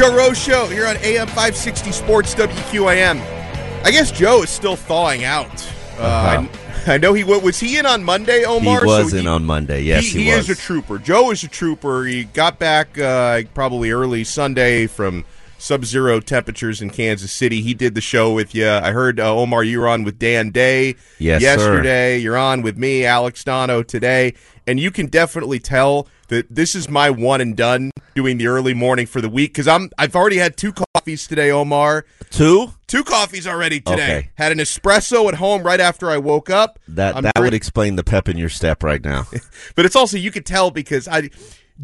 Joe Rose Show here on AM 560 Sports WQAM. I guess Joe is still thawing out. Uh, Uh-huh. I, know he wa- was he in on Monday, Omar. He was So in on Monday. Yes, he, he, he was. is a trooper. Joe is a trooper. He got back uh, probably early Sunday from sub-zero temperatures in Kansas City. He did the show with you. I heard uh, Omar you were on with Dan Day Yes, sir. yesterday. You're on with me, Alex Donno today, and you can definitely tell that this is my one and done doing the early morning for the week because I'm I've already had two coffees today, Omar. Two? Two coffees already today. Okay. Had an espresso at home right after I woke up. That I'm that would explain the pep in your step right now. but it's also you could tell because I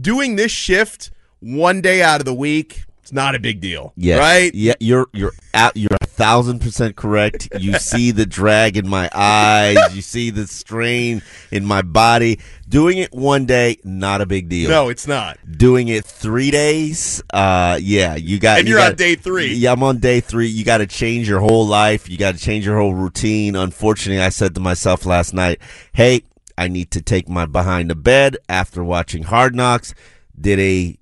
doing this shift one day out of the week. It's not a big deal, Yes. right? Yeah, you're you're out. You're a thousand percent correct. You see the drag in my eyes. You see the strain in my body. Doing it one day, not a big deal. No, it's not. Doing it three days, uh, yeah, you got. And you you're on gotta- day three. Yeah, I'm on day three. You got to change your whole life. You got to change your whole routine. Unfortunately, I said to myself last night, "Hey, I need to take my behind to bed after watching Hard Knocks." Did a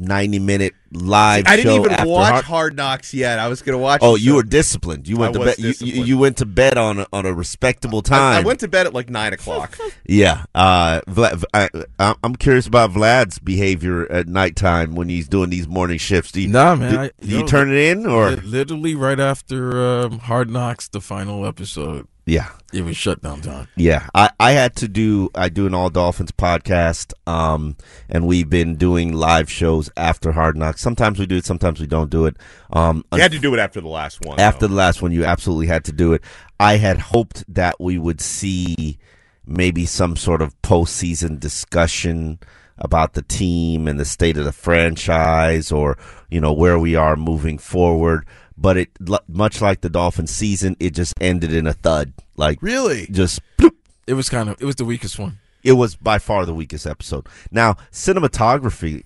90 minute live. I didn't even after watch Hard- Hard Knocks yet. I was going to watch. Oh, it, you so- were disciplined. You went I to bed. You, you, went to bed on a, on a respectable time. I, I went to bed at like nine o'clock. Yeah. Uh, Vlad, I, I- I'm curious about Vlad's behavior at nighttime when he's doing these morning shifts. Do you, Nah, man, Do, I- do you yo, turn it in or? Literally right after um, Hard Knocks, the final episode, Yeah. it was shutdown time. Yeah, I, I had to do I do an All Dolphins podcast, um, and we've been doing live shows after Hard Knocks. Sometimes we do it, sometimes we don't do it. Um, you had to do it after the last one. after though. the last one, you absolutely had to do it. I had hoped that we would see maybe some sort of postseason discussion about the team and the state of the franchise, or you know where we are moving forward. But it, much like the Dolphins season, it just ended in a thud. Like really, just bloop, It was kind of it was the weakest one. it was by far the weakest episode. Now, cinematography,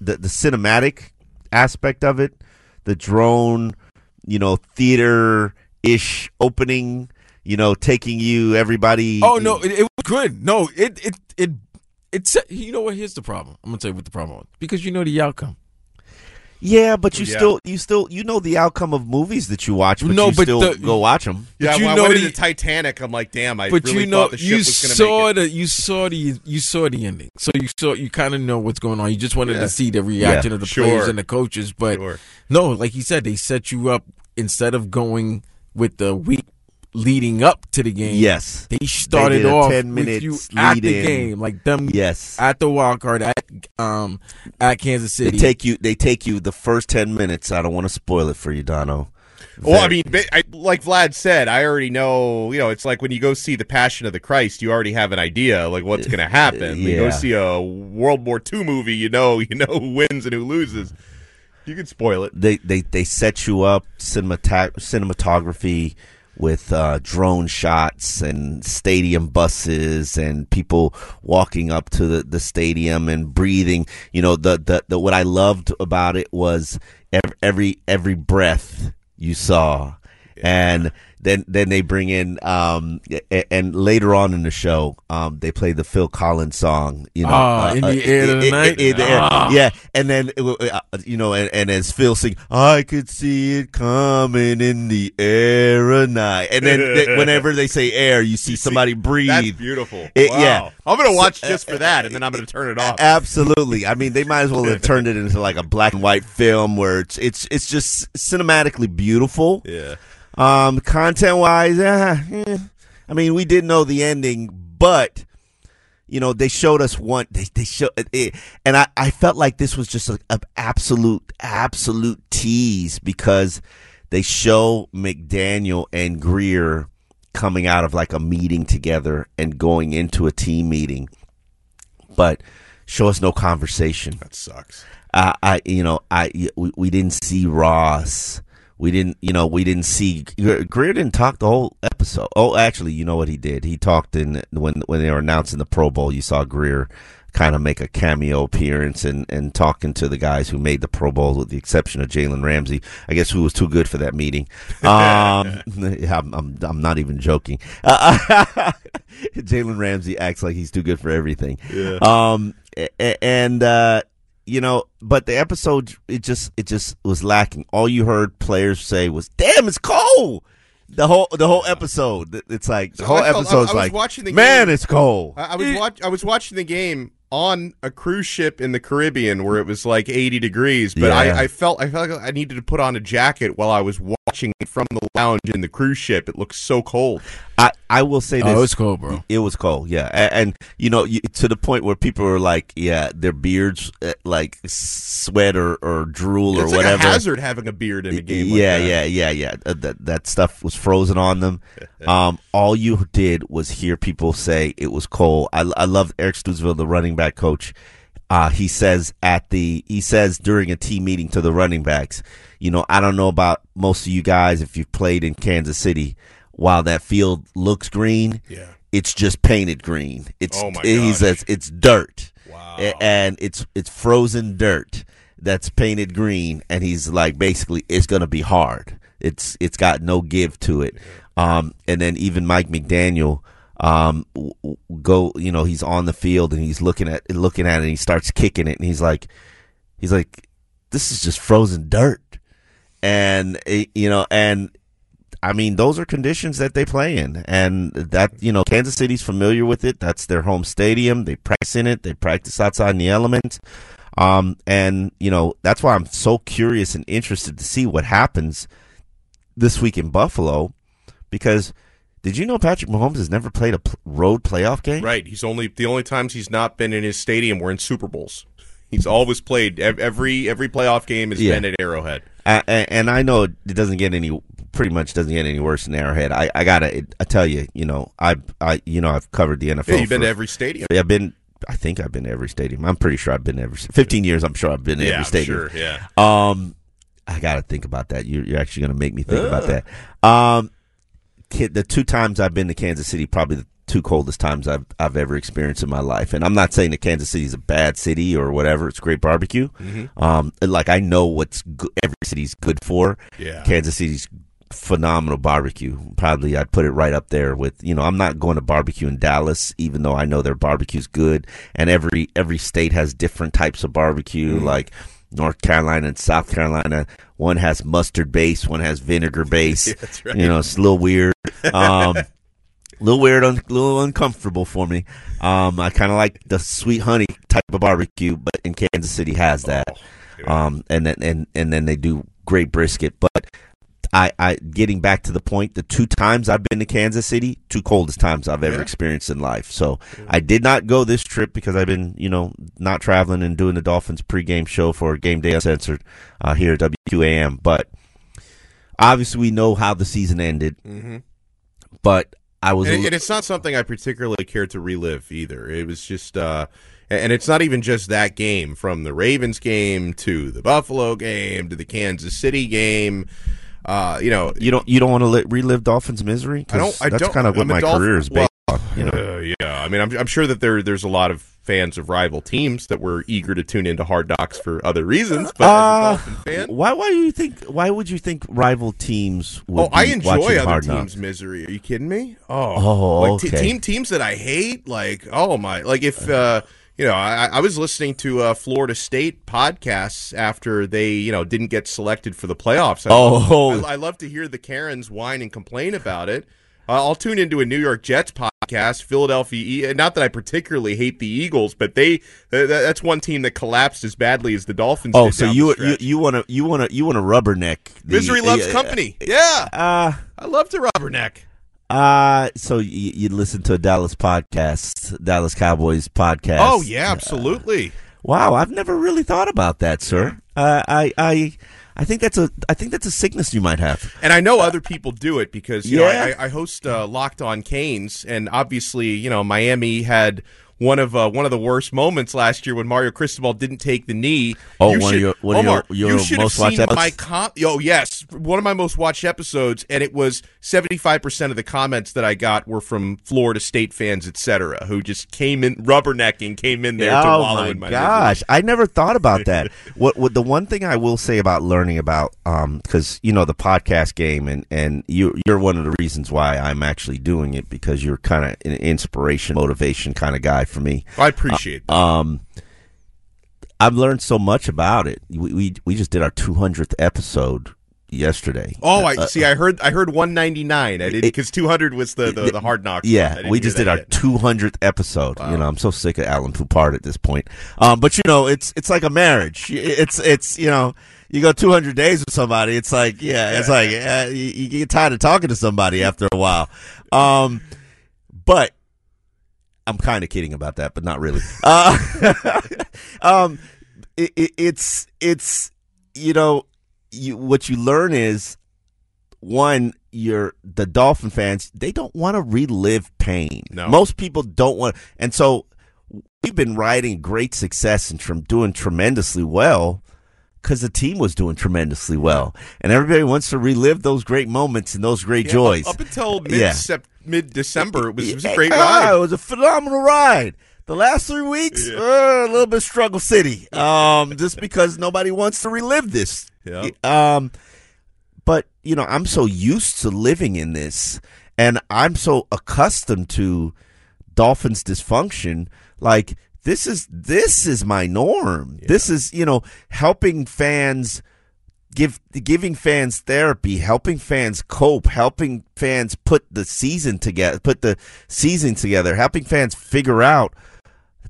the, the cinematic aspect of it, the drone, you know, theater ish opening, you know, taking you everybody. Oh no, it, it was good. No, it it it it's you know what? Here's the problem. I'm gonna tell you what the problem was because you know the outcome. Yeah, but you Yeah. still, you still, you know the outcome of movies that you watch, but No, you but still the- go watch them. yeah. you when know I went the- into Titanic, I'm like, damn, I but really you know thought the ship you was going to saw make it. the you saw the you saw the ending, so you saw you kind of know what's going on. You just wanted Yeah. to see the reaction Yeah, of the sure. players and the coaches, but Sure. no, like you said, they set you up instead of going with the week leading up to the game. Yes, they started did a off 10 with minutes you at the lead-in. game, like them yes. at the wild card at um at Kansas They City. take you. They take you the first ten minutes. I don't want to spoil it for you, Donno. Well, I mean, I, like Vlad said, I already know. You know, it's like when you go see the Passion of the Christ, you already have an idea like what's going to happen. When you go see a World War II movie, you know, you know who wins and who loses. You can spoil it. they they they set you up cinemata- cinematography with uh, drone shots and stadium buses and people walking up to the, the stadium and breathing. You know the, the the what I loved about it was every every, every breath you saw. And then then they bring in um and later on in the show um they play the Phil Collins song you know Ah, in the air in- tonight? in the air. Ah. yeah and then uh, uh, you know and, and as Phil sing I could see it coming in the air at night and then th- whenever they say air you see somebody breathe That's beautiful. It- wow. yeah. I'm gonna watch just for that, and then I'm gonna turn it off. Absolutely. I mean, they might as well have turned it into like a black and white film where it's it's it's just cinematically beautiful. Yeah. Um, content wise, uh, eh. I mean, we did know the ending, but you know, they showed us one. They they showed it, and I I felt like this was just an absolute absolute tease because they show McDaniel and Grier coming out of like a meeting together and going into a team meeting, but show us no conversation. That sucks. I, I you know, I we, we didn't see Ross. We didn't, you know, we didn't see Grier didn't talk the whole episode. Oh, actually, you know what he did? He talked in when when they were announcing the Pro Bowl. You saw Grier kind of make a cameo appearance and and talking to the guys who made the Pro Bowl, with the exception of Jalen Ramsey. I guess who was too good for that meeting. Um, I'm, I'm I'm not even joking. Uh, Jalen Ramsey acts like he's too good for everything. Yeah. Um, and uh, you know, but the episode it just it just was lacking. All you heard players say was, "Damn, it's cold." The whole the whole episode, it's like the whole I felt- I- episode's I was like, watching the man, game. it's cold. I, I was watch, I was watching the game on a cruise ship in the Caribbean where it was like 80 degrees, but Yeah. I, I felt I felt like I needed to put on a jacket while I was watching it from the lounge in the cruise ship. It looked so cold. I I will say this. Oh, was cold, bro. It was cold, yeah, and, and you know, you, to the point where people were like, yeah, their beards uh, like sweat or, or drool or it's whatever. like a hazard having a beard in a game. like yeah, that. yeah, yeah, yeah. Uh, that that stuff was frozen on them. Um, all you did was hear people say it was cold. I, I love Eric Studesville, the running back coach. Uh, he says at the he says during a team meeting to the running backs, you know, I don't know about most of you guys if you've played in Kansas City. While that field looks green, Yeah. it's just painted green. It's Oh he says it's dirt. Wow. And it's it's frozen dirt that's painted green and he's like basically it's going to be hard. It's it's got no give to it. Um and then even Mike McDaniel um go you know he's on the field and he's looking at looking at it and he starts kicking it and he's like he's like this is just frozen dirt. And eh, you know and I mean, those are conditions that they play in, and that you know, Kansas City's familiar with it. That's their home stadium. They practice in it. They practice outside in the elements, um, and you know that's why I'm so curious and interested to see what happens this week in Buffalo, because did you know Patrick Mahomes has never played a road playoff game? Right. He's only the only times he's not been in his stadium were in Super Bowls. He's always played every every playoff game has Yeah. been at Arrowhead. Uh, and, and I know it doesn't get any, pretty much doesn't get any worse than Arrowhead. I, I gotta, I tell you, you know, I, I, you know, I've covered the NFL. Yeah, you've been for- to every stadium. I've been. I think I've been to every stadium. I'm pretty sure I've been to every. Fifteen years. I'm sure I've been to Yeah, every stadium. sure. Yeah. Um, I got to think about that. You're, you're actually to make me think about that. Um, kid, the two times I've been to Kansas City, probably the two coldest times I've I've ever experienced in my life. And I'm not saying that Kansas City is a bad city or whatever. It's great barbecue. Um, like I know what's go- every city's good for. Yeah. Kansas City's phenomenal barbecue. Probably I'd put it right up there with, you know, I'm not going to barbecue in Dallas, even though I know their barbecue's good. And every every state has different types of barbecue, like North Carolina and South Carolina. One has mustard base, one has vinegar base. that's right. You know, it's a little weird. Um a little weird, a little uncomfortable for me. Um, I kind of like the sweet honey type of barbecue, but in Kansas City has that. Um, and then and and then they do great brisket. But I, I getting back to the point, the two times I've been to Kansas City, two coldest times I've ever Yeah. experienced in life. So I did not go this trip because I've been, you know, not traveling and doing the Dolphins pregame show for Game Day Uncensored uh, here at WQAM. But obviously, we know how the season ended. Mm-hmm. But I was And, li- and it's not something I particularly care to relive either. It was just, uh, and it's not even just that game from the Ravens game to the Buffalo game to the Kansas City game. Uh, you know, You don't you don't want to li- relive Dolphins' misery. I don't. I that's don't. kind of what my career is well, based on. You know, uh, yeah, I mean, I'm, I'm sure that there there's a lot of fans of rival teams that were eager to tune into Hard Knocks for other reasons. But Uh, as a Dolphin fan, Why? Why do you think? Why would you think rival teams would? oh, I enjoy other teams' misery. Are you kidding me? Oh, Oh, like t- okay. team teams that I hate. Like, oh my, like if. uh you know, I, I was listening to uh, Florida State podcasts after they, you know, didn't get selected for the playoffs. I Oh. I, I love to hear the Karens whine and complain about it. Uh, I'll tune into a New York Jets podcast, Philadelphia. E- not that I particularly hate the Eagles, but they th- th- that's one team that collapsed as badly as the Dolphins. Oh, so you you you want to you want to you want to rubberneck? the- misery loves uh, company. Yeah, Uh, I love to rubberneck. Uh so you, you listen to a Dallas podcast, Dallas Cowboys podcast. Oh yeah, absolutely. Wow, I've never really thought about that, sir. Uh, I I I think that's a I think that's a sickness you might have. And I know other people do it because you know, Yeah. I, I host uh, Locked On Canes, and obviously, you know, Miami had one of uh, one of the worst moments last year when Mario Cristobal didn't take the knee. Oh, You one of should- your- one of your- your you should most have watched seen episodes? my com- Oh yes, one of my most watched episodes, and it was seventy five percent of the comments that I got were from Florida State fans, etc., who just came in rubbernecking, came in there to oh wallow my in my gosh, I never thought about that. what, what the one thing I will say about learning about, because you know the podcast game, and and you you're one of the reasons why I'm actually doing it because you're kind of an inspiration, motivation kind of guy for me. I appreciate that. Um, I've learned so much about it. We we, we just did our 200th episode yesterday. Oh, I Uh, see. I heard. I heard 199. I did because 200 was the the, the hard knock. Yeah, we just did our yet. 200th episode. You know, I'm so sick of Alain Poupart at this point. Um, but you know, it's it's like a marriage. It's it's you know, you go 200 days with somebody. It's like yeah, it's like uh, you, you get tired of talking to somebody after a while. Um, but I'm kind of kidding about that, but not really. Uh, um, it, it, it's it's you know, you what you learn is one, you're the Dolphin fans, they don't want to relive pain. No. Most people don't want and so we've been riding great success and from doing tremendously well because the team was doing tremendously well. And everybody wants to relive those great moments and those great Yeah, joys. Up, up until mid Yeah. sep- mid December, it was, it was a great ride. It was a phenomenal ride. The last three weeks, uh, a little bit struggle city. Um, just because nobody wants to relive this. Yeah. Um, but you know, I'm so used to living in this, and I'm so accustomed to Dolphins dysfunction. Like this is this is my norm. This is you know helping fans give giving fans therapy, helping fans cope, helping fans put the season together, put the season together, helping fans figure out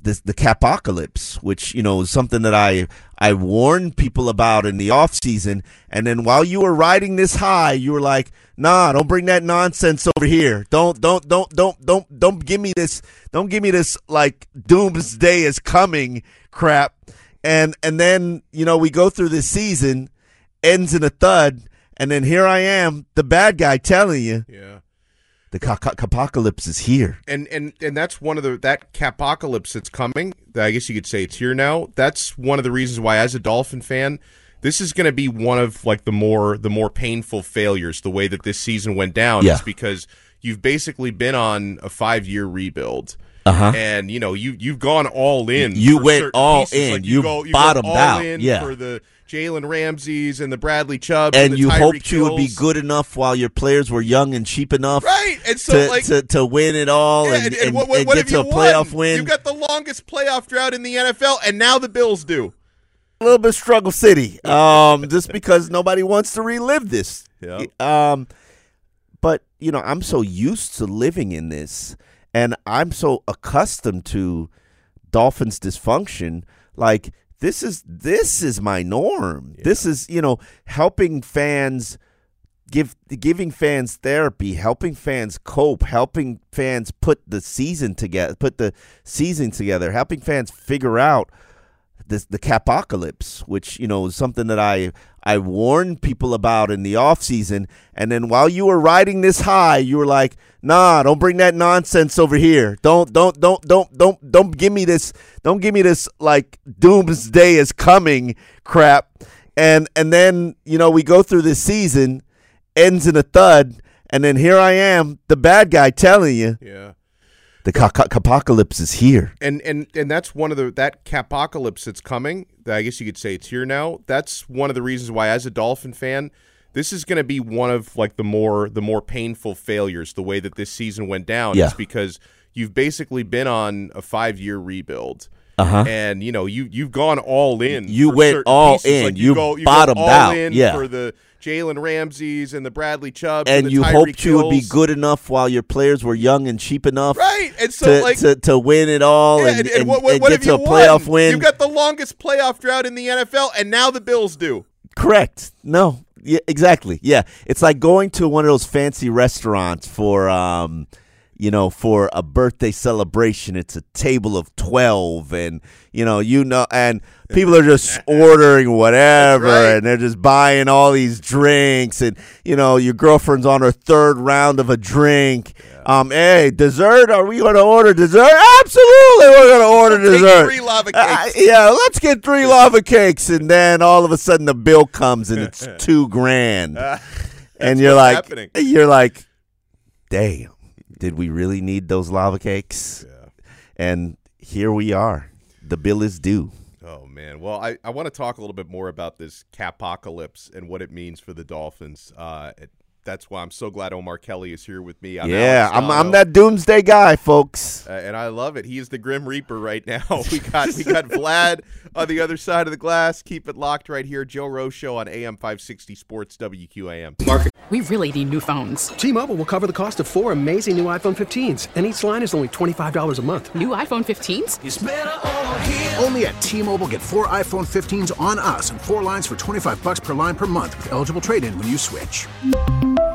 the the capocalypse, which you know is something that I I warned people about in the off season, and then while you were riding this high, you were like, "Nah, don't bring that nonsense over here. Don't don't don't don't don't don't give me this. Don't give me this like doomsday is coming crap." And and then you know we go through this season, ends in a thud, and then here I am, the bad guy, telling you Yeah. The ca- ca- apocalypse is here. And and and that's one of the that capocalypse that's coming. I guess you could say it's here now. That's one of the reasons why, as a Dolphin fan, this is going to be one of like the more the more painful failures. The way that this season went down Yeah. is because you've basically been on a five year rebuild. Uh-huh. And you know you you've gone all in. You went all pieces. in. Like, You go, you bottomed go out. In Yeah. for the Jalen Ramseys and the Bradley Chubbs and the you Tyreek hoped you would be good enough while your players were young and cheap enough right? And so to, like to, to win it all Yeah, and, and, what, what, and what get to a you playoff win. You've got the longest playoff drought in the NFL, and now the Bills do. a little bit struggle city, um, just because nobody wants to relive this. Yeah. Um, but you know, I'm so used to living in this, and I'm so accustomed to Dolphins dysfunction. Like this is this is my norm. This is you know helping fans give giving fans therapy, helping fans cope, helping fans put the season together, put the season together, helping fans figure out this the capocalypse, which you know is something that I I warned people about in the off season, and then while you were riding this high, you were like, "Nah, don't bring that nonsense over here. Don't don't don't don't don't don't give me this. Don't give me this like doomsday is coming crap." And and then you know we go through this season, ends in a thud, and then here I am, the bad guy, telling you Yeah. The The ca- ca- apocalypse is here. and and and that's one of the that apocalypse that's coming. that I guess you could say it's here now. That's one of the reasons why, as a Dolphin fan, this is going to be one of like the more the more painful failures. The way that this season went down Yeah. is because you've basically been on a five year rebuild. Uh-huh. And you know you you've gone all in. You went all pieces. in. Like, You go, you bottomed go out. In Yeah. for the Jalen Ramseys and the Bradley Chubbs And the you Tyreek hoped you would be good enough while your players were young and cheap enough right? And so to, like to, to win it all Yeah, and, and, what, what, and what get to a you playoff won? win. You've got the longest playoff drought in the NFL, and now the Bills do. Correct. No. Yeah, exactly. Yeah. It's like going to one of those fancy restaurants for um you know, for a birthday celebration. It's a table of 12 and you know, you know and people are just ordering whatever right. and they're just buying all these drinks and you know, your girlfriend's on her third round of a drink. Um, hey, dessert? Are we going to order dessert? Absolutely, we're going to order dessert. three lava Uh, cakes. yeah, let's get three lava cakes, and then all of a sudden the bill comes and it's two grand, and you're like, happening. you're like, damn, did we really need those lava cakes? Yeah. And here we are. The bill is due. Oh man. Well, I, I want to talk a little bit more about this capocalypse and what it means for the Dolphins. Uh, that's why I'm so glad Omar Kelly is here with me. I'm yeah, I'm I'm that doomsday guy, folks. Uh, and I love it. He is the Grim Reaper right now. We got we got Vlad on the other side of the glass. Keep it locked right here. Joe Rose Show on AM 560 Sports WQAM. We really need new phones. T-Mobile will cover the cost of four amazing new iPhone 15s, and each line is only $25 a month. New iPhone 15s? Only at T-Mobile get four iPhone 15s on us and four lines for 25 bucks per line per month with eligible trade-in when you switch.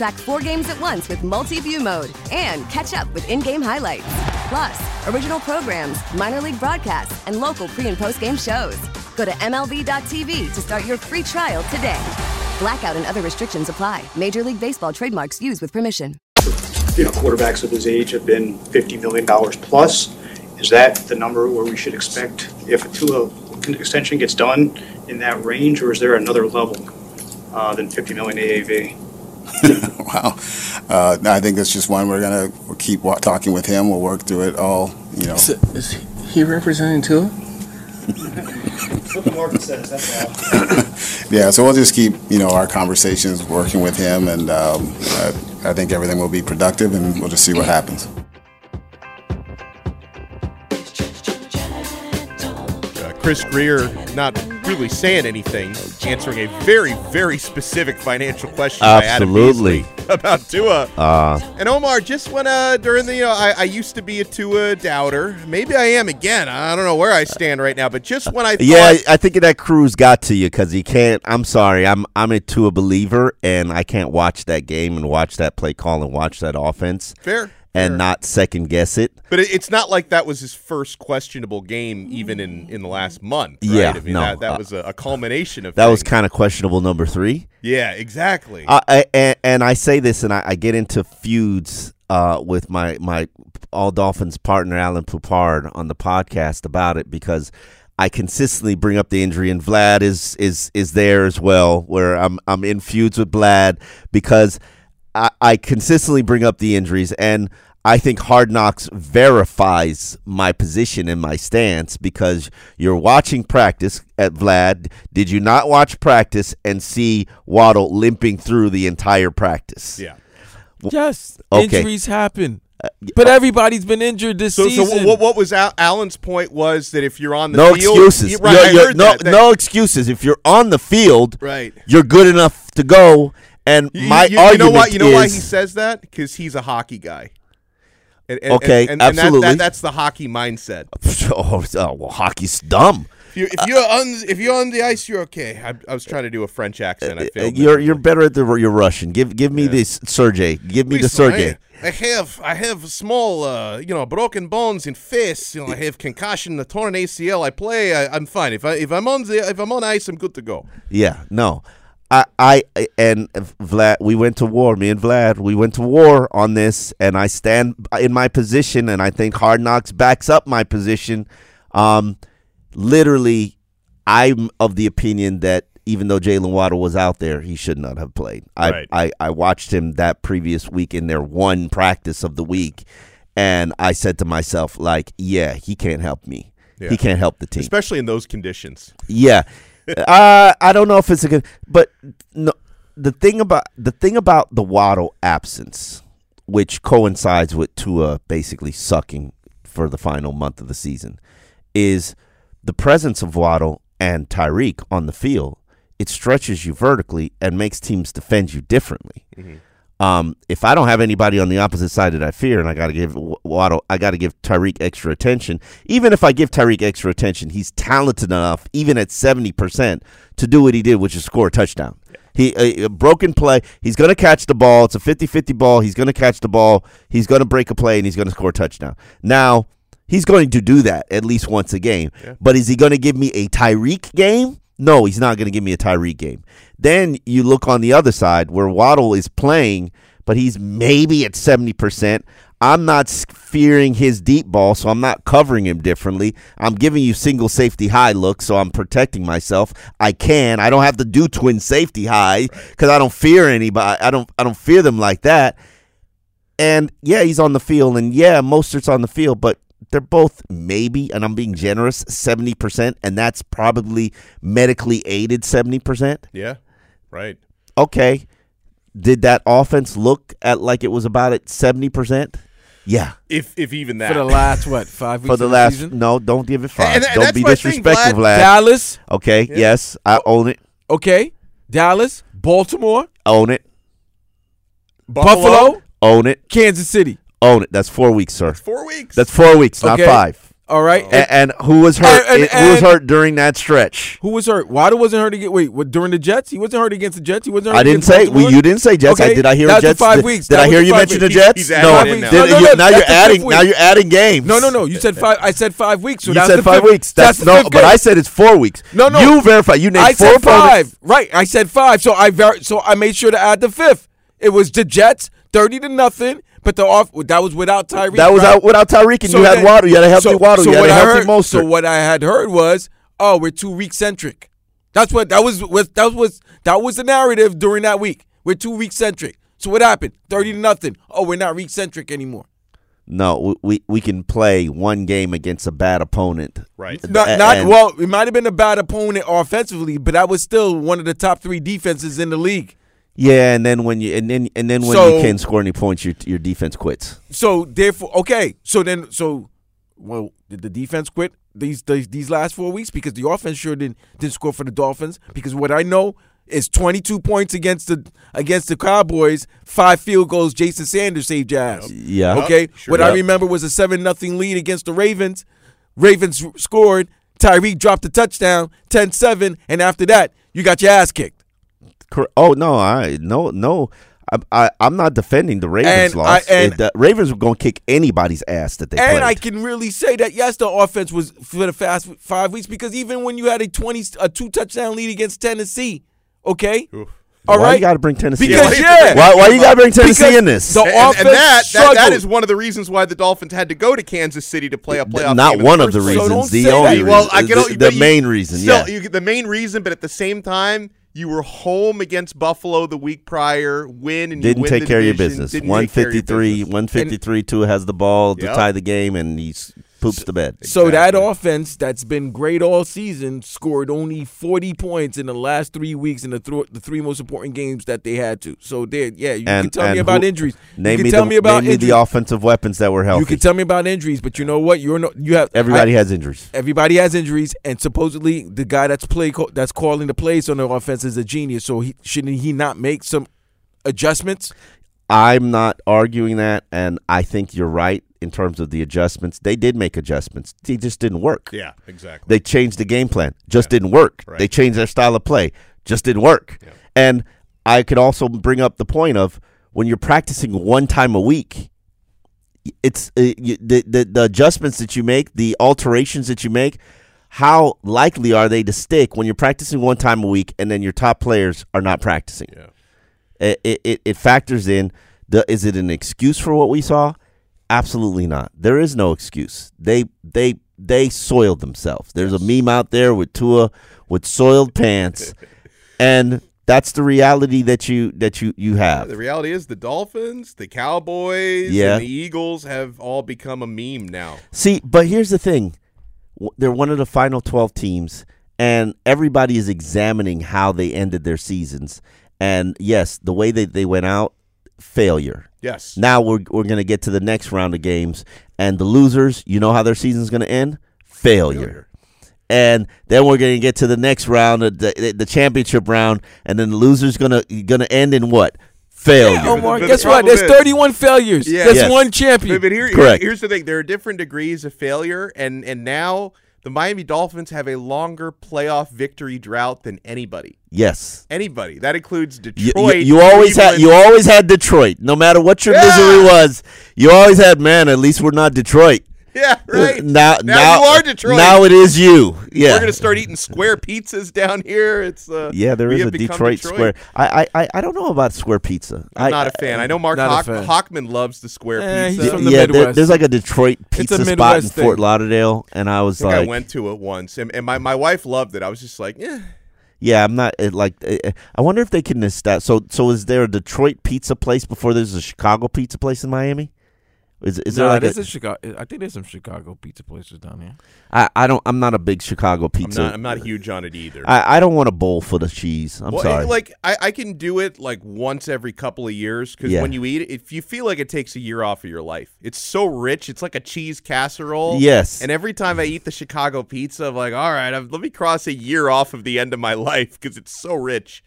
Track four games at once with multi view mode and catch up with in game highlights. Plus, original programs, minor league broadcasts, and local pre and post game shows. Go to MLB.tv to start your free trial today. Blackout and other restrictions apply. Major League Baseball trademarks used with permission. you know, quarterbacks of his age have been $50 million plus. Is that the number where we should expect if a Tua extension gets done in that range, or is there another level uh, than 50 million AAV? wow. Uh, I think that's just one we're going to keep wa- talking with him. We'll work through it all, you know. Is he representing Tua? what the market says, that's all. Yeah, so we'll just keep, you know, our conversations working with him, and um, I, I think everything will be productive, and we'll just see what happens. Uh, Chris Grier not really saying anything, answering a very, very specific financial question Absolutely. About Tua. Uh, And Omar, just when uh, during the, you know, I, I used to be a Tua doubter. Maybe I am again. I don't know where I stand right now, but just when I thought, yeah, I think that cruise got to you because he can't. I'm sorry, I'm I'm a Tua believer, and I can't watch that game and watch that play call and watch that offense fair, and fair. not second guess it. But it's not like that was his first questionable game, even in, in the last month. Right? Yeah, I mean, no, that, that uh, was a, a culmination of That was kind of questionable. Number three. yeah, exactly. I, I and, and I say this, and I, I get into feuds uh, with my my All Dolphins partner Alain Poupart on the podcast about it because I consistently bring up the injury, and Vlad is is is there as well, where I'm I'm in feuds with Vlad because I, I consistently bring up the injuries, and I think Hard Knocks verifies my position and my stance because you're watching practice at Vlad. Did you not watch practice and see Waddle limping through the entire practice? yeah. Yes, Okay. injuries happen. Uh, but everybody's been injured this So, season. so what, what was Al- Alain's point was that if you're on the no field, excuses. Yeah, right, You're- you're- no, that, that- no excuses. If you're on the field, Right. you're good enough to go. And You- my you, you argument know why? You know why he says that? Because he's a hockey guy. And, and- Okay, and, and, and that- absolutely. that, that's the hockey mindset. oh, oh, well, hockey's dumb. If you're, if you're on if you're on the ice, you're okay. I, I was trying to do a French accent. I Uh, failed. You're you're better at the you're Russian. Give give me this Sergey. Give me the Listen, Sergey. I, I have I have small uh, you know broken bones in face. You know I have concussion, a torn ACL. I play. I, I'm fine. If I if I'm on the if I'm on ice, I'm good to go. Yeah, no. I, I and Vlad, we went to war. Me and Vlad, we went to war on this, and I stand in my position, and I think Hard Knocks backs up my position. Um, literally, I'm of the opinion that even though Jalen Waddle was out there, he should not have played. I, Right. I I watched him that previous week in their one practice of the week, and I said to myself, like, yeah, he can't help me. Yeah. He can't help the team. especially in those conditions. Yeah. Uh, I don't know if it's a good, but no. The thing about the thing about the Waddle absence, which coincides with Tua basically sucking for the final month of the season, is the presence of Waddle and Tyreek on the field. It stretches you vertically and makes teams defend you differently. Um, if I don't have anybody on the opposite side that I fear, and I got to give Waddle, I got to give Tyreek extra attention. Even if I give Tyreek extra attention, he's talented enough, even at seventy percent, to do what he did, which is score a touchdown. He a, a broken play. He's going to catch the ball. It's a 50-50 ball. He's going to catch the ball. He's going to break a play, and he's going to score a touchdown. Now he's going to do that at least once a game. But is he going to give me a Tyreek game? No, he's not going to give me a Tyreek game. Then you look on the other side where Waddle is playing, but he's maybe at 70%. I'm not fearing his deep ball, so I'm not covering him differently. I'm giving you single safety high look, so I'm protecting myself. I can. I don't have to do twin safety high because I don't fear anybody. I don't. I don't fear them like that. And yeah, he's on the field, and yeah, Mostert's on the field, but they're both maybe, and I'm being generous, seventy percent, and that's probably medically aided seventy percent. Yeah, right. Okay, did that offense look at like it was about at seventy percent? Yeah, If if even that for the last what five weeks for the of last. season? No, don't give it five. And- and don't be disrespectful, Vlad. Vlad. Dallas, Okay, yes, I own it. okay, Dallas, Baltimore, Own it. Buffalo, Own it. Kansas City. Own it. That's four weeks, sir. four weeks. That's four weeks, not Okay. five. All right, A- And, who was er, hurt? And- and- who was and- hurt during that stretch? Who was hurt? Waddle wasn't hurt against. Wait, what, during the Jets? He wasn't hurt against the Jets. He wasn't. Hurt I didn't against say. Baltimore? You didn't say Jets. I, Okay, did I hear that's the Jets? five did, weeks. Did That I was hear the you five mention the weeks. Jets? He's adding in now. Did No, no, you- no, now that's you're the adding. fifth Now week. you're adding games. No, no, no. You said five. I said five weeks. So You that's said the five fifth- weeks. That's, the no. fifth But game. I said it's four weeks. No, no. You verify. You named I four said opponents. five. Right. I said five. So I ver- So I made sure to add the fifth. It was the Jets, thirty to nothing. But the off that was without Tyreek. That was right? out without Tyreek, and you had then- Waddle. You had a healthy so, Waddle. So you had what a I healthy heard, Mostert. So what I had heard was, oh, we're two week centric. That's what that was. Was that was that was the narrative during that week. We're two week centric. So what happened? Thirty to nothing. Oh, we're not week centric anymore. No, we, we we can play one game against a bad opponent. Right. Not, A- not well. It might have been a bad opponent offensively, but that was still one of the top three defenses in the league. Yeah, and then when you and then and then when So- you can't score any points, your your defense quits. So therefore, okay. So then, so well, did the defense quit these these, these last four weeks because the offense sure didn't didn't score for the Dolphins? Because what I know is twenty two points against the against the Cowboys, five field goals. Jason Sanders saved your ass. Yeah. Okay. Sure. what I remember was a seven nothing lead against the Ravens. Ravens scored. Tyreek dropped a touchdown, 10-7, and after that, you got your ass kicked. Cor- Oh no, I no no. I, I I'm not defending the Ravens And loss. I- and- the Ravens were going to kick anybody's ass that they and played. I can really say that yes, the offense was for the fast five weeks because even when you had a twenty a two touchdown lead against Tennessee, okay, all why right, you got to bring Tennessee? because in? yeah, Why why you got to bring Tennessee Because in this? the And, and offense that, that that struggled. is one of the reasons why the Dolphins had to go to Kansas City to play a playoff. Not game one of the first place. So reasons. don't the say only that. Well. I get the, all- the but you- main reason. Still, yeah. you, the main reason, but at the same time, you were home against Buffalo the week prior, win and didn't win take care of your division, business. didn't One take care of your fifty three, business. one fifty three. Tua has the ball to Yep. tie the game, and he's poops the bed. So that offense that's been great all season scored only 40 points in the last three weeks in the, th- the three most important games that they had to. So there, yeah, you can tell me about who- injuries. Name you can me tell the, me about name the offensive weapons that were healthy. You can tell me about injuries, but you know what? You're no, you have Everybody I- has injuries. Everybody has injuries, and supposedly the guy that's play that's calling the plays on the offense is a genius. So he shouldn't he not make some adjustments? I'm not arguing that, and I think you're right in terms of the adjustments. They did make adjustments. They just didn't work. Yeah, exactly. They changed the game plan. Just didn't work. Right. They changed their style of play. Just didn't work. And I could also bring up the point of when you're practicing one time a week, it's uh, you, the, the the adjustments that you make, the alterations that you make. How likely are they to stick when you're practicing one time a week and then your top players are not practicing? Yeah. It, it, it factors in. The, is it an excuse for what we saw? Absolutely not. There is no excuse. They they they soiled themselves. There's a meme out there with Tua with soiled pants, and that's the reality that you that you you have. The reality is the Dolphins, the Cowboys, Yeah. and the Eagles have all become a meme now. See, but here's the thing: they're one of the final twelve teams, and everybody is examining how they ended their seasons. And yes, the way that they went out, failure. Yes. Now we're we're gonna get to the next round of games, and the losers, you know how their season's gonna end? Failure. And then we're gonna get to the next round, the, the, the championship round, and then the loser's gonna gonna end in what? Failure. Yeah, Omar, But the guess what? problem There's is- 31 failures. Yeah. There's Yes. one champion. But, but here, here- Correct. here's the thing: there are different degrees of failure, and and now the Miami Dolphins have a longer playoff victory drought than anybody. Yes. Anybody. That includes You, Detroit. you, you always had you always had Detroit. No matter what your Yeah. misery was, you always had man. At least we're not Detroit. Yeah, right. Now, Now now you are Detroit. Now it is you. Yeah. We're gonna start eating square pizzas down here. It's uh, yeah, there we is have a become Detroit, Square. I, I I I don't know about Square Pizza. I'm I, not a fan. I know Mark Not a fan. Hochman loves the square Eh, he's pizza. from the yeah, there- Midwest. there's like a Detroit It's a pizza spot in Midwest Fort. Lauderdale, and I was I think I went to it once, and, and my, my wife loved it. I was just like, eh. yeah, I'm not it, like. eh, I wonder if they can establish. So so is there a Detroit pizza place before there's a Chicago pizza place in Miami? Is is there like there's a, a Chicago. I think there's some Chicago pizza places down here. I, I don't. I'm not a big Chicago I'm pizza. not, I'm not huge on it either. I, I don't want a bowl full of cheese. I'm well, sorry. it- like I, I can do it like once every couple of years because Yeah. when you eat it, if you feel like it takes a year off of your life, it's so rich. It's like a cheese casserole. Yes. And every time I eat the Chicago pizza, I'm like, all right, I've, let me cross a year off of the end of my life because it's so rich.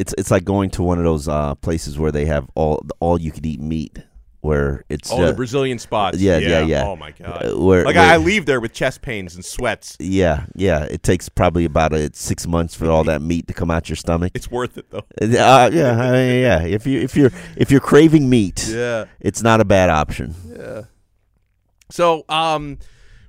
it's it's like going to one of those uh, places where they have all all you can eat meat, where it's Oh, uh, the Brazilian spots. Yeah, yeah, yeah. Oh my god. Uh, where- like where- I, leave there with chest pains and sweats. yeah, yeah. It takes probably about uh six months for all that meat to come out your stomach. It's worth it though. Uh, yeah, I mean, yeah. If you if you're if you're craving meat, Yeah. it's not a bad option. Yeah. So, um,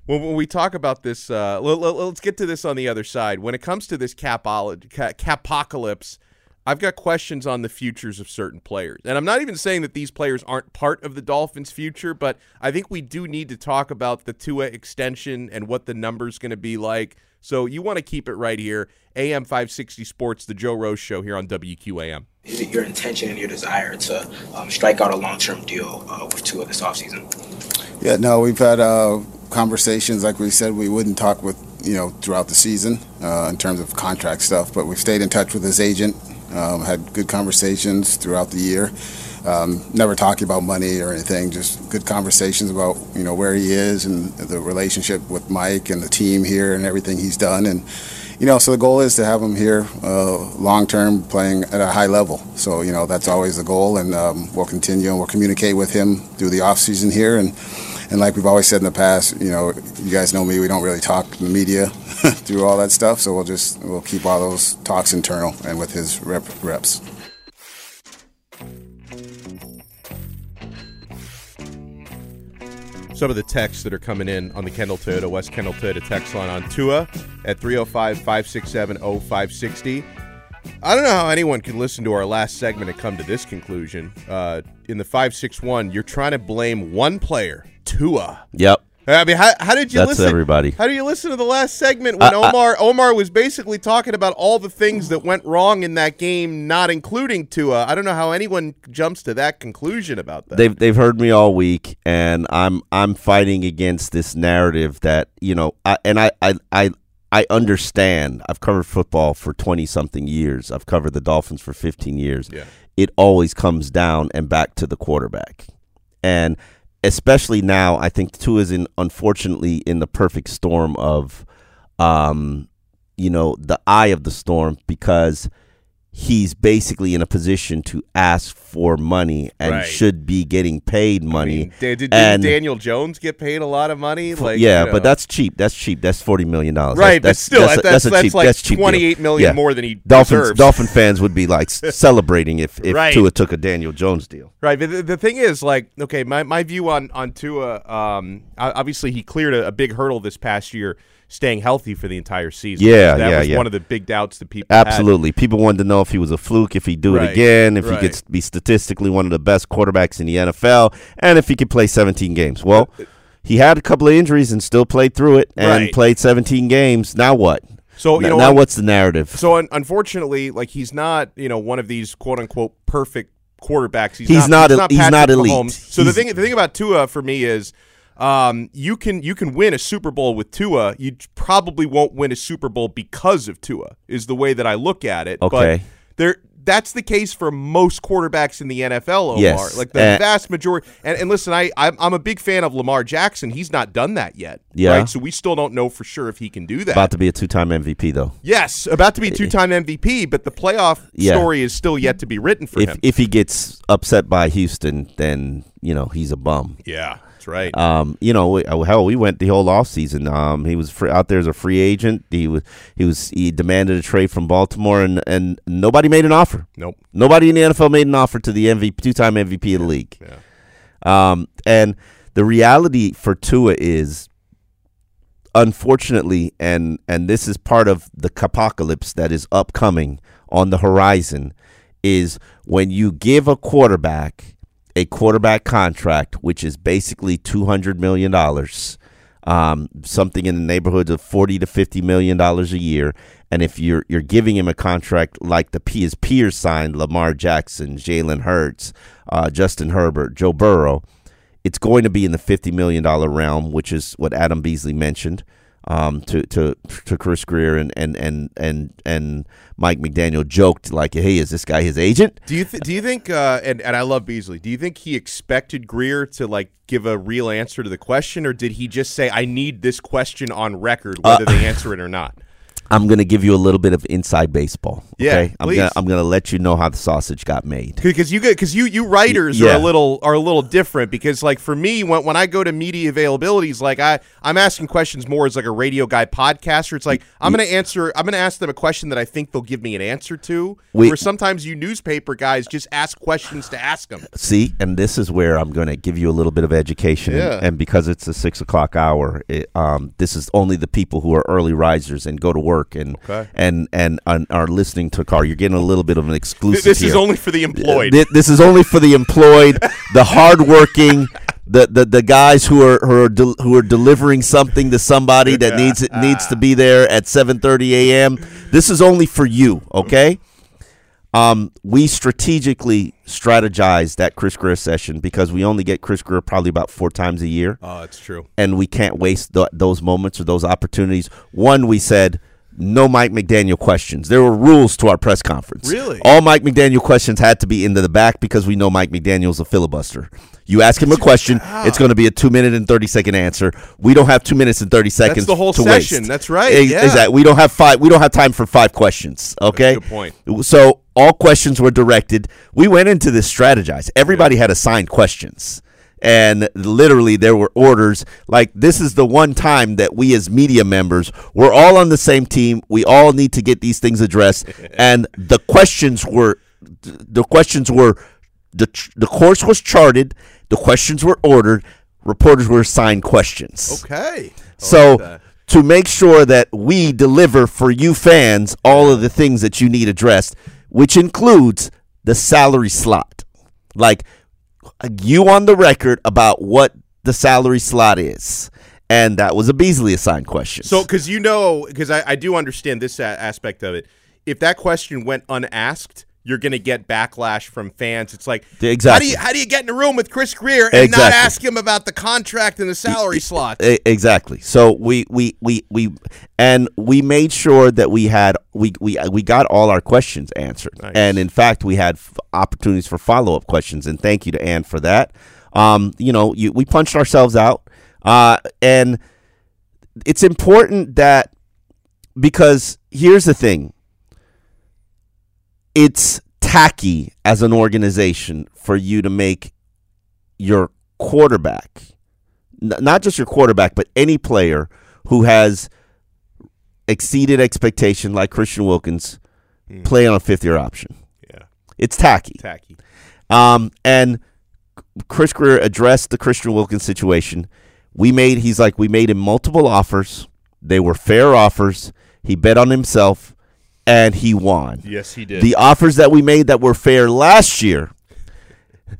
when, when we talk about this, uh, let, us get to this on the other side. When it comes to this capolo- ca- capocalypse, I've got questions on the futures of certain players. And I'm not even saying that these players aren't part of the Dolphins' future, but I think we do need to talk about the Tua extension and what the number's going to be like. So you want to keep it right here. AM 560 Sports, the Joe Rose Show here on WQAM. Is it your intention and your desire to um, strike out a long-term deal uh, with Tua this offseason? Yeah, no, we've had uh, conversations. Like we said, we wouldn't talk with you know throughout the season uh, in terms of contract stuff, but we've stayed in touch with his agent. Um, had good conversations throughout the year. Um, never talking about money or anything, just good conversations about you know where he is and the relationship with Mike and the team here and everything he's done. And you know, so the goal is to have him here uh, long term, playing at a high level. So you know that's always the goal, and um, we'll continue and we'll communicate with him through the off season here. And and like we've always said in the past, you know, you guys know me, we don't really talk to the media through all that stuff. So we'll just we'll keep all those talks internal and with his rep, reps. some of the texts that are coming in on the Kendall Toyota, West Kendall Toyota text line on Tua at 305 567 0560. I don't know how anyone could listen to our last segment and come to this conclusion. Uh, in the 561, you're trying to blame one player, Tua. Yep. I mean, how, how did you That's listen? everybody. How do you listen to the last segment when I- I- Omar Omar was basically talking about all the things that went wrong in that game, not including Tua? I don't know how anyone jumps to that conclusion about that. They've they've heard me all week, and I'm I'm fighting against this narrative that you know, I, and I I I. I understand. I've covered football for 20 something years. I've covered the Dolphins for 15 years. Yeah. It always comes down and back to the quarterback. And especially now, I think Tua is in unfortunately in the perfect storm of um, you know, the eye of the storm because he's basically in a position to ask for money and Right. should be getting paid money. did, did and Daniel Jones get paid a lot of money? Like, yeah, you know. but that's cheap. That's cheap. That's forty million dollars. Right, but that's, still, that's, that's- a that's cheap, like that's cheap deal. 28 million Yeah. more than he Dolphins, deserves. Dolphin fans would be like celebrating if if Right. Tua took a Daniel Jones deal. Right, but the, the thing is, like, okay, my, my view on on Tua, um, obviously he cleared a, a big hurdle this past year, staying healthy for the entire season. Yeah, that yeah, was yeah. one of the big doubts that people had. Absolutely. People wanted to know if he was a fluke, if he'd do Right, it again, if right. he could be statistically one of the best quarterbacks in the NFL, and if he could play 17 games. Well, uh, uh, he had a couple of injuries and still played through it and Right. played 17 games. Now what? So, you N- know, now what's the narrative? So un- unfortunately, like he's not, you know, one of these quote unquote perfect quarterbacks. He's, He's not He's not, he's not elite. Mahomes. So the thing, the thing about Tua for me is, um, you can you can win a Super Bowl with Tua. You probably won't win a Super Bowl because of Tua. Is the way that I look at it. Okay. But there. That's the case for most quarterbacks in the NFL, Omar. Yes. Like the Uh, vast majority. And, and listen, I I'm, I'm a big fan of Lamar Jackson. He's not done that yet. Yeah. Right. So we still don't know for sure if he can do that. About to be a two-time MVP though. Yes, about to be two-time MVP, but the playoff Yeah. story is still yet to be written for If him. if he gets upset by Houston, then you know he's a bum. yeah, that's right. Um, you know, we, hell, we went the whole offseason. Um, he was free, out there as a free agent. He was he was he demanded a trade from Baltimore, and and nobody made an offer. Nope. Nobody in the NFL made an offer to the MVP, two-time MVP of the league. Yeah. Um, and the reality for Tua is, unfortunately, and and this is part of the apocalypse that is upcoming on the horizon, is when you give a quarterback a quarterback contract, which is basically two hundred million dollars, um, something in the neighborhood of forty to fifty million dollars a year. And if you're you're giving him a contract like the his peers signed, Lamar Jackson, Jalen Hurts, uh, Justin Herbert, Joe Burrow, it's going to be in the fifty million dollar realm, which is what Adam Beasley mentioned um, to to to Chris Grier and and and and and Mike McDaniel joked like, "Hey, is this guy his agent?" do you th- do you think? Uh, and and I love Beasley. Do you think he expected Grier to like give a real answer to the question, or did he just say, "I need this question on record, whether Uh, they answer it or not"? I'm going to give you a little bit of inside baseball. Yeah, okay? I'm please. gonna I'm going to let you know how the sausage got made. Because you get because you you writers Yeah. are a little are a little different because like for me when when I go to media availabilities like I I'm asking questions more as like a radio guy podcaster it's like I'm gonna answer I'm gonna ask them a question that I think they'll give me an answer to We- where sometimes you newspaper guys just ask questions to ask them See, and this is where I'm going to give you a little bit of education, Yeah. and, and because it's a six o'clock hour, it, um, this is only the people who are early risers and go to work and Okay. and, and and are listening to car. You're getting a little bit of an exclusive. this is only for the employed This is only for the employed, the hardworking, the, the the guys who are who are del- who are delivering something to somebody that needs it needs to be there at 7:30 a.m. This is only for you, okay? Um, we strategically strategized that Chris Grier session because we only get Chris Grier probably about four times a year oh it's true and we can't waste th- those moments or those opportunities. One, we said no Mike McDaniel questions. There were rules to our press conference. Really? All Mike McDaniel questions had to be into the back because we know Mike McDaniel's a filibuster. You ask him a question, it's going to be a two minute and thirty second answer. We don't have two minutes and thirty seconds. That's the whole session. waste. That's right. Yeah. Exactly. We don't have five. We don't have time for five questions. Okay. good point. So all questions were directed. We went into this strategized. Everybody had assigned questions. And literally, there were orders like this is the one time that we, as media members, we're all on the same team. We all need to get these things addressed. and the questions were, the questions were, the the course was charted. The questions were ordered. Reporters were assigned questions. okay So to make sure that we deliver for you fans all of the things that you need addressed, which includes the salary slot. Like you on the record about what the salary slot is and that was a Beasley assigned question. So, because you know, because I, I do understand this aspect of it. If that question went unasked, you're going to get backlash from fans. It's like, Exactly. How do you how do you get in a room with Chris Grier and not ask him about the contract and the salary slot? Exactly. So we we we we and we made sure that we had we we we got all our questions answered, and in fact we had f- opportunities for follow up questions. And thank you to Ann for that. Um, you know, you, we punched ourselves out, uh, and it's important that because here's the thing. It's tacky as an organization for you to make your quarterback n- not just your quarterback, but any player who has exceeded expectation, like Christian Wilkins, play on a fifth year option. Yeah, it's tacky. Tacky. Um, and Chris Grier addressed the Christian Wilkins situation. We made he's like we made him multiple offers. They were fair offers. He bet on himself, and he won. Yes, he did. The offers that we made that were fair last year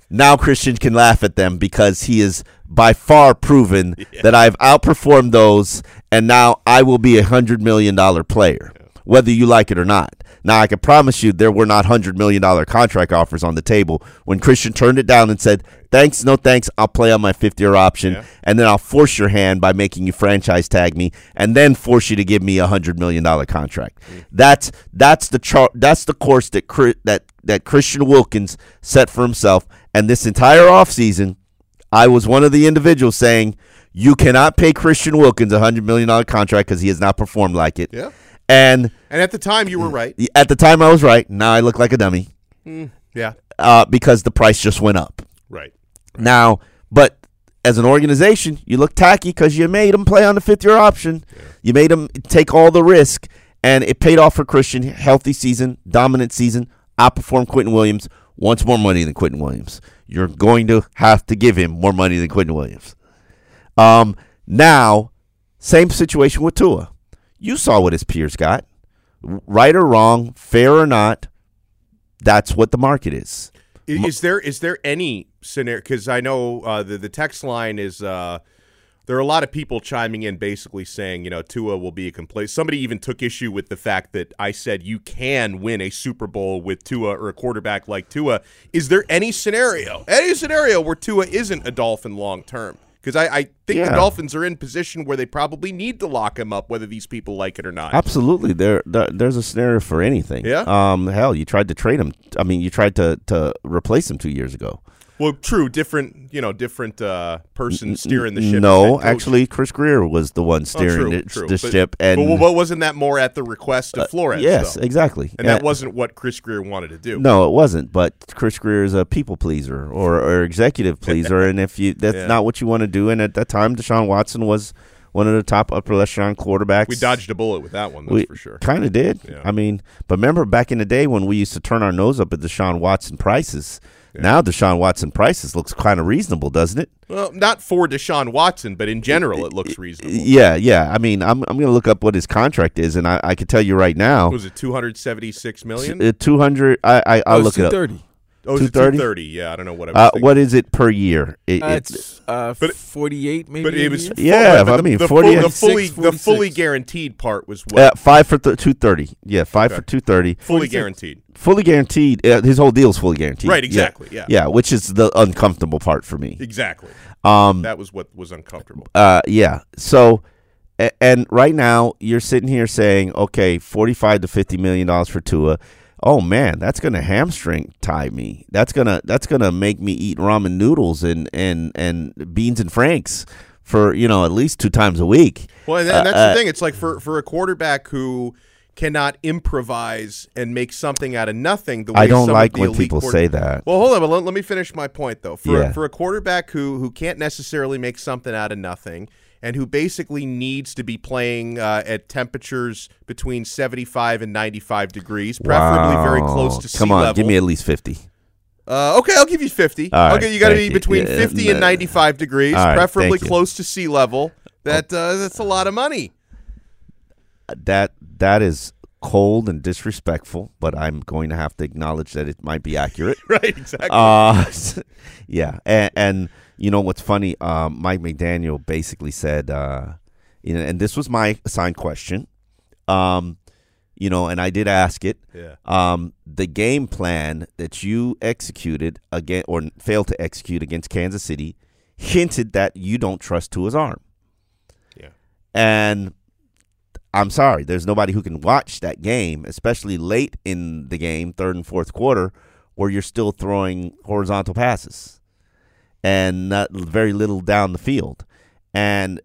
now Christian can laugh at them because he is by far proven that I've outperformed those, and now I will be a hundred million dollar player, whether you like it or not. Now I can promise you there were not hundred million dollar contract offers on the table when Christian turned it down and said, "Thanks, no thanks. I'll play on my fifth year option, and then I'll force your hand by making you franchise tag me, and then force you to give me a hundred million dollar contract." Mm-hmm. That's that's the chart. That's the course that that that Christian Wilkins set for himself. And this entire offseason, I was one of the individuals saying, you cannot pay Christian Wilkins a $100 million contract because he has not performed like it. Yeah. And And at the time, you were right. at the time, I was right. Now I look like a dummy Mm, yeah. uh, because the price just went up. Right. Now, but as an organization, you look tacky because you made him play on the fifth year option. You made him take all the risk, and it paid off for Christian. Healthy season, dominant season, outperformed Quinnen Williams. Wants more money than Quinnen Williams. You're going to have to give him more money than Quinnen Williams. Um, now, same situation with Tua. You saw what his peers got, right or wrong, fair or not. That's what the market is. Is there is there any scenario? Because I know uh, the the text line is uh, there are a lot of people chiming in, basically saying you know Tua will be a complete. Somebody even took issue with the fact that I said you can win a Super Bowl with Tua or a quarterback like Tua. Is there any scenario, any scenario where Tua isn't a Dolphin long term? Because I, I think Yeah. the Dolphins are in position where they probably need to lock him up, whether these people like it or not. Absolutely, there, there there's a scenario for anything. Yeah? Um. Hell, you tried to trade him. I mean, you tried to to replace him two years ago. Well, true, different, you know, different uh, person steering the ship. No, actually, Chris Grier was the one steering true, it- true. the But- ship, and but, but wasn't that more at the request of Uh, Flores? yes, though? exactly. And that Uh, wasn't what Chris Grier wanted to do. No, it wasn't. But Chris Grier is a people pleaser or, or executive pleaser, and if you that's Yeah. not what you want to do. And at that time, Deshaun Watson was one of the top upper echelon quarterbacks. we dodged a bullet with that one, that's we for sure. Kind of did. Yeah. I mean, but remember back in the day when we used to turn our nose up at Deshaun Watson prices. Now Deshaun Watson prices looks kind of reasonable, doesn't it? Well, not for Deshaun Watson, but in general, it looks reasonable. Yeah, yeah. I mean, I'm I'm going to look up what his contract is, and I, I can tell you right now, Was it two hundred seventy-six million? uh, two hundred. I I I'll Oh, look it's it up. 230. Oh, is 230? 230? Yeah, I don't know what I was. Uh, what is it per year? It, Uh, it's uh, But it- 48 maybe. but it was year? full- Yeah, but I mean, the, 48 the fully the fully guaranteed part was what uh, five for th- two thirty. Yeah, five Okay. for two thirty. fully guaranteed. Fully guaranteed. Uh, his whole deal is fully guaranteed. Right, Yeah. exactly, yeah. yeah, which is the uncomfortable part for me. Exactly. Um, That was what was uncomfortable. Uh, yeah. So, a- and right now you're sitting here saying, okay, forty-five to fifty million dollars for Tua. Oh man, that's gonna hamstring tie me. That's gonna that's gonna make me eat ramen noodles and and and beans and franks for you know at least two times a week. Well, and, Uh, that's uh, the thing. It's like for for a quarterback who cannot improvise and make something out of nothing. The way I don't like when people say that. Well, hold on, but let, let me finish my point though. For Yeah. for a quarterback who who can't necessarily make something out of nothing. And who basically needs to be playing uh, at temperatures between 75 and 95 degrees, preferably very close to sea level. Come on, level. give me at least fifty. Uh, okay, I'll give you 50. All right, okay, you got to be between Yeah, 50 and 95 degrees, right, preferably close to sea level. That uh, that's a lot of money. That that is cold and disrespectful, but I'm going to have to acknowledge that it might be accurate. Right, exactly. Uh, yeah, and, and you know what's funny? Um, Mike McDaniel basically said, uh, you know, and this was my assigned question. Um, you know, and I did ask it. Yeah. Um, the game plan that you executed again or failed to execute against Kansas City hinted that you don't trust Tua's arm. Yeah. And I'm sorry, there's nobody who can watch that game, especially late in the game, third and fourth quarter, where you're still throwing horizontal passes and not very little down the field. And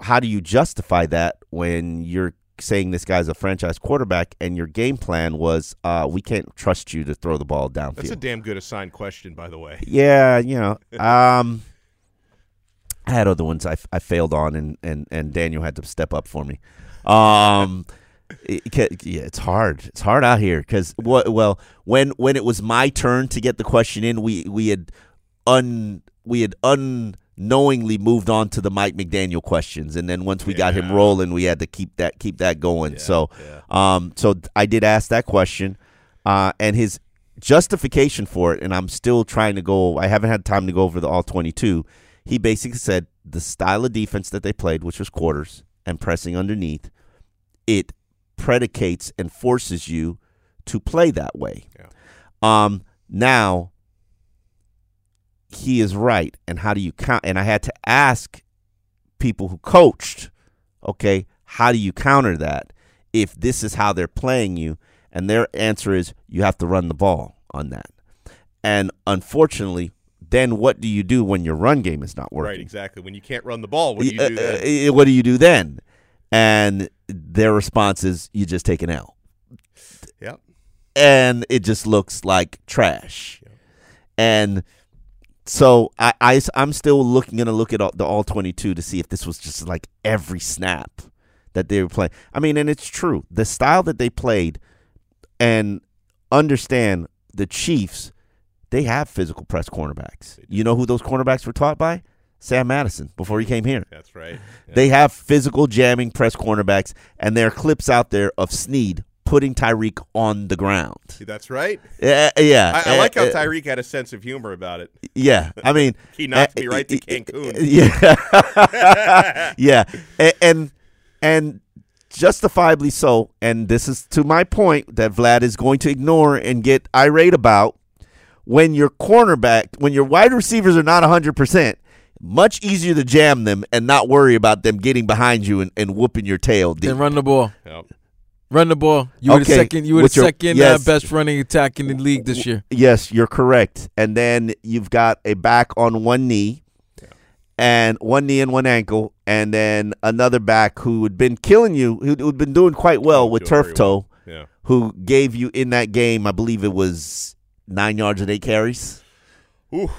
how do you justify that when you're saying this guy's a franchise quarterback and your game plan was uh, we can't trust you to throw the ball downfield? That's a damn good assigned question, by the way. Yeah, you know, um, I had other ones I, I failed on, and, and, and Daniel had to step up for me. Um, it, yeah, it's hard. It's hard out here because what? Well, when when it was my turn to get the question in, we we had un we had unknowingly moved on to the Mike McDaniel questions, and then once we got him rolling, we had to keep that keep that going. so, um, so I did ask that question, uh, and his justification for it, and I'm still trying to go. I haven't had time to go over the all 22. He basically said the style of defense that they played, which was quarters and pressing underneath, it predicates and forces you to play that way. Um, now he is right, and how do you count? And I had to ask people who coached, okay, how do you counter that if this is how they're playing you? And their answer is you have to run the ball on that. And unfortunately, then what do you do when your run game is not working? Right, exactly. When you can't run the ball, what do you Uh, do then? uh, what do you do then? And their response is you just take an L. Yep. And it just looks like trash. And so I, I am still looking going to look at all, the all 22 to see if this was just like every snap that they were playing. I mean, and it's true. The style that they played and understand the Chiefs, they have physical press cornerbacks. You know who those cornerbacks were taught by? Sam Madison before he came here. That's right. They have physical jamming press cornerbacks, and there are clips out there of Sneed putting Tyreek on the ground. That's right. Yeah, yeah. I, I like how Uh, uh, Tyreek had a sense of humor about it. Yeah, I mean, he knocked uh, me right to Cancun. Yeah, yeah, and, and and justifiably so. And this is to my point that Vlad is going to ignore and get irate about when your cornerback, when your wide receivers are not hundred percent. Much easier to jam them and not worry about them getting behind you and, and whooping your tail. deep. Then run the ball. Yep. Run the ball. You were the second. You were the your- second yes. uh, best running attack in the league this year. Yes, you're correct. And then you've got a back on one knee, and one knee and one ankle, and then another back who had been killing you, who had been doing quite well with doing turf toe, well. Yeah. who gave you in that game, I believe it was nine yards and eight carries. Ooh.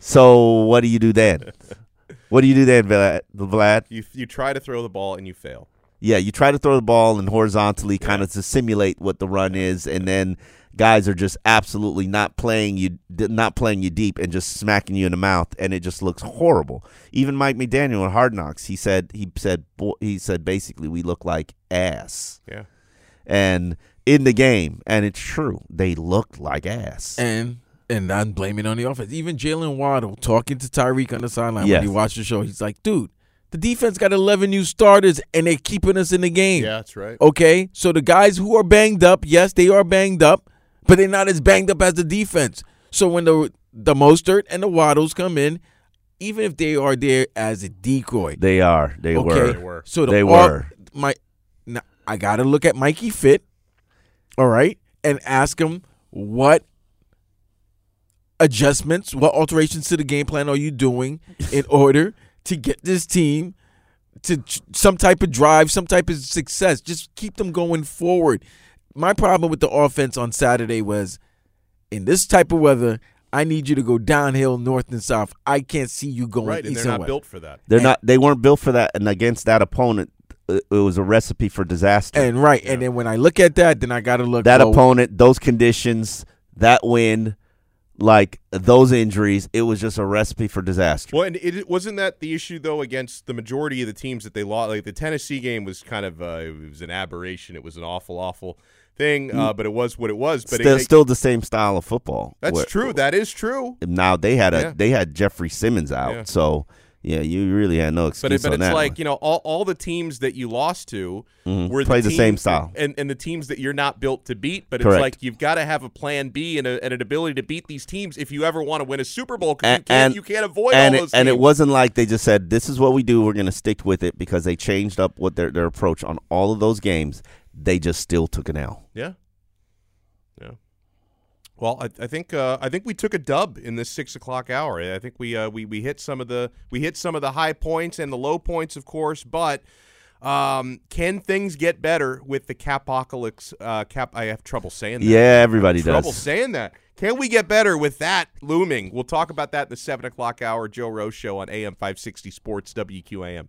So what do you do then? what do you do then, Vlad? Vlad? You you try to throw the ball and you fail. Yeah, you try to throw the ball and horizontally kind of to simulate what the run is, and then guys are just absolutely not playing you, not playing you deep, and just smacking you in the mouth, and it just looks horrible. Even Mike McDaniel at Hard Knocks, he said he said he said basically we look like ass. Yeah. And in the game, and it's true, they looked like ass. And and I'm blaming on the offense. Even Jaylen Waddle talking to Tyreek on the sideline Yes. when he watched the show, he's like, dude, the defense got 11 new starters and they're keeping us in the game. Yeah, that's right. Okay, so the guys who are banged up, yes, they are banged up, but they're not as banged up as the defense. So when the the Mostert and the Waddles come in, even if they are there as a decoy, They are. They okay, were. So the They all- were. My, now, I got to look at Mikey Fit, all right, and ask him what adjustments, what alterations to the game plan are you doing in order to get this team to some type of drive, some type of success. Just keep them going forward. My problem with the offense on Saturday was in this type of weather, I need you to go downhill north and south. I can't see you going Right, and east they're not west. built for that. They're not. They weren't built for that, and against that opponent, it it was a recipe for disaster. And right, and then when I look at that, then I got to look that well, opponent, those conditions, that wind, like those injuries, it was just a recipe for disaster. Well, and it wasn't that the issue though against the majority of the teams that they lost. Like the Tennessee game was kind of uh, it was an aberration. It was an awful, awful thing, uh, but it was what it was. But still, it, still the same style of football. that's where- true. That is true. Now they had a Yeah. they had Jeffrey Simmons out, Yeah. so yeah, you really had no excuse But it, but it's like one. you know all, all the teams that you lost to Mhm. were Play the same style. and and the teams that you're not built to beat. But Correct. it's like you've got to have a plan B and, a, and an ability to beat these teams if you ever want to win a Super Bowl. 'cause you and, can't you can't avoid and all it, those. and it wasn't like they just said this is what we do. We're going to stick with it because they changed up what their their approach on all of those games. They just still took an L. Yeah. Well, I, I think uh, I think we took a dub in this six o'clock hour. I think we uh, we we hit some of the we hit some of the high points and the low points, of course. But um, can things get better with the capocalypse? Uh, cap, I have trouble saying that. Yeah, everybody trouble does. Trouble saying that. Can we get better with that looming? We'll talk about that in the seven o'clock hour. Joe Rose show on AM five sixty Sports WQAM.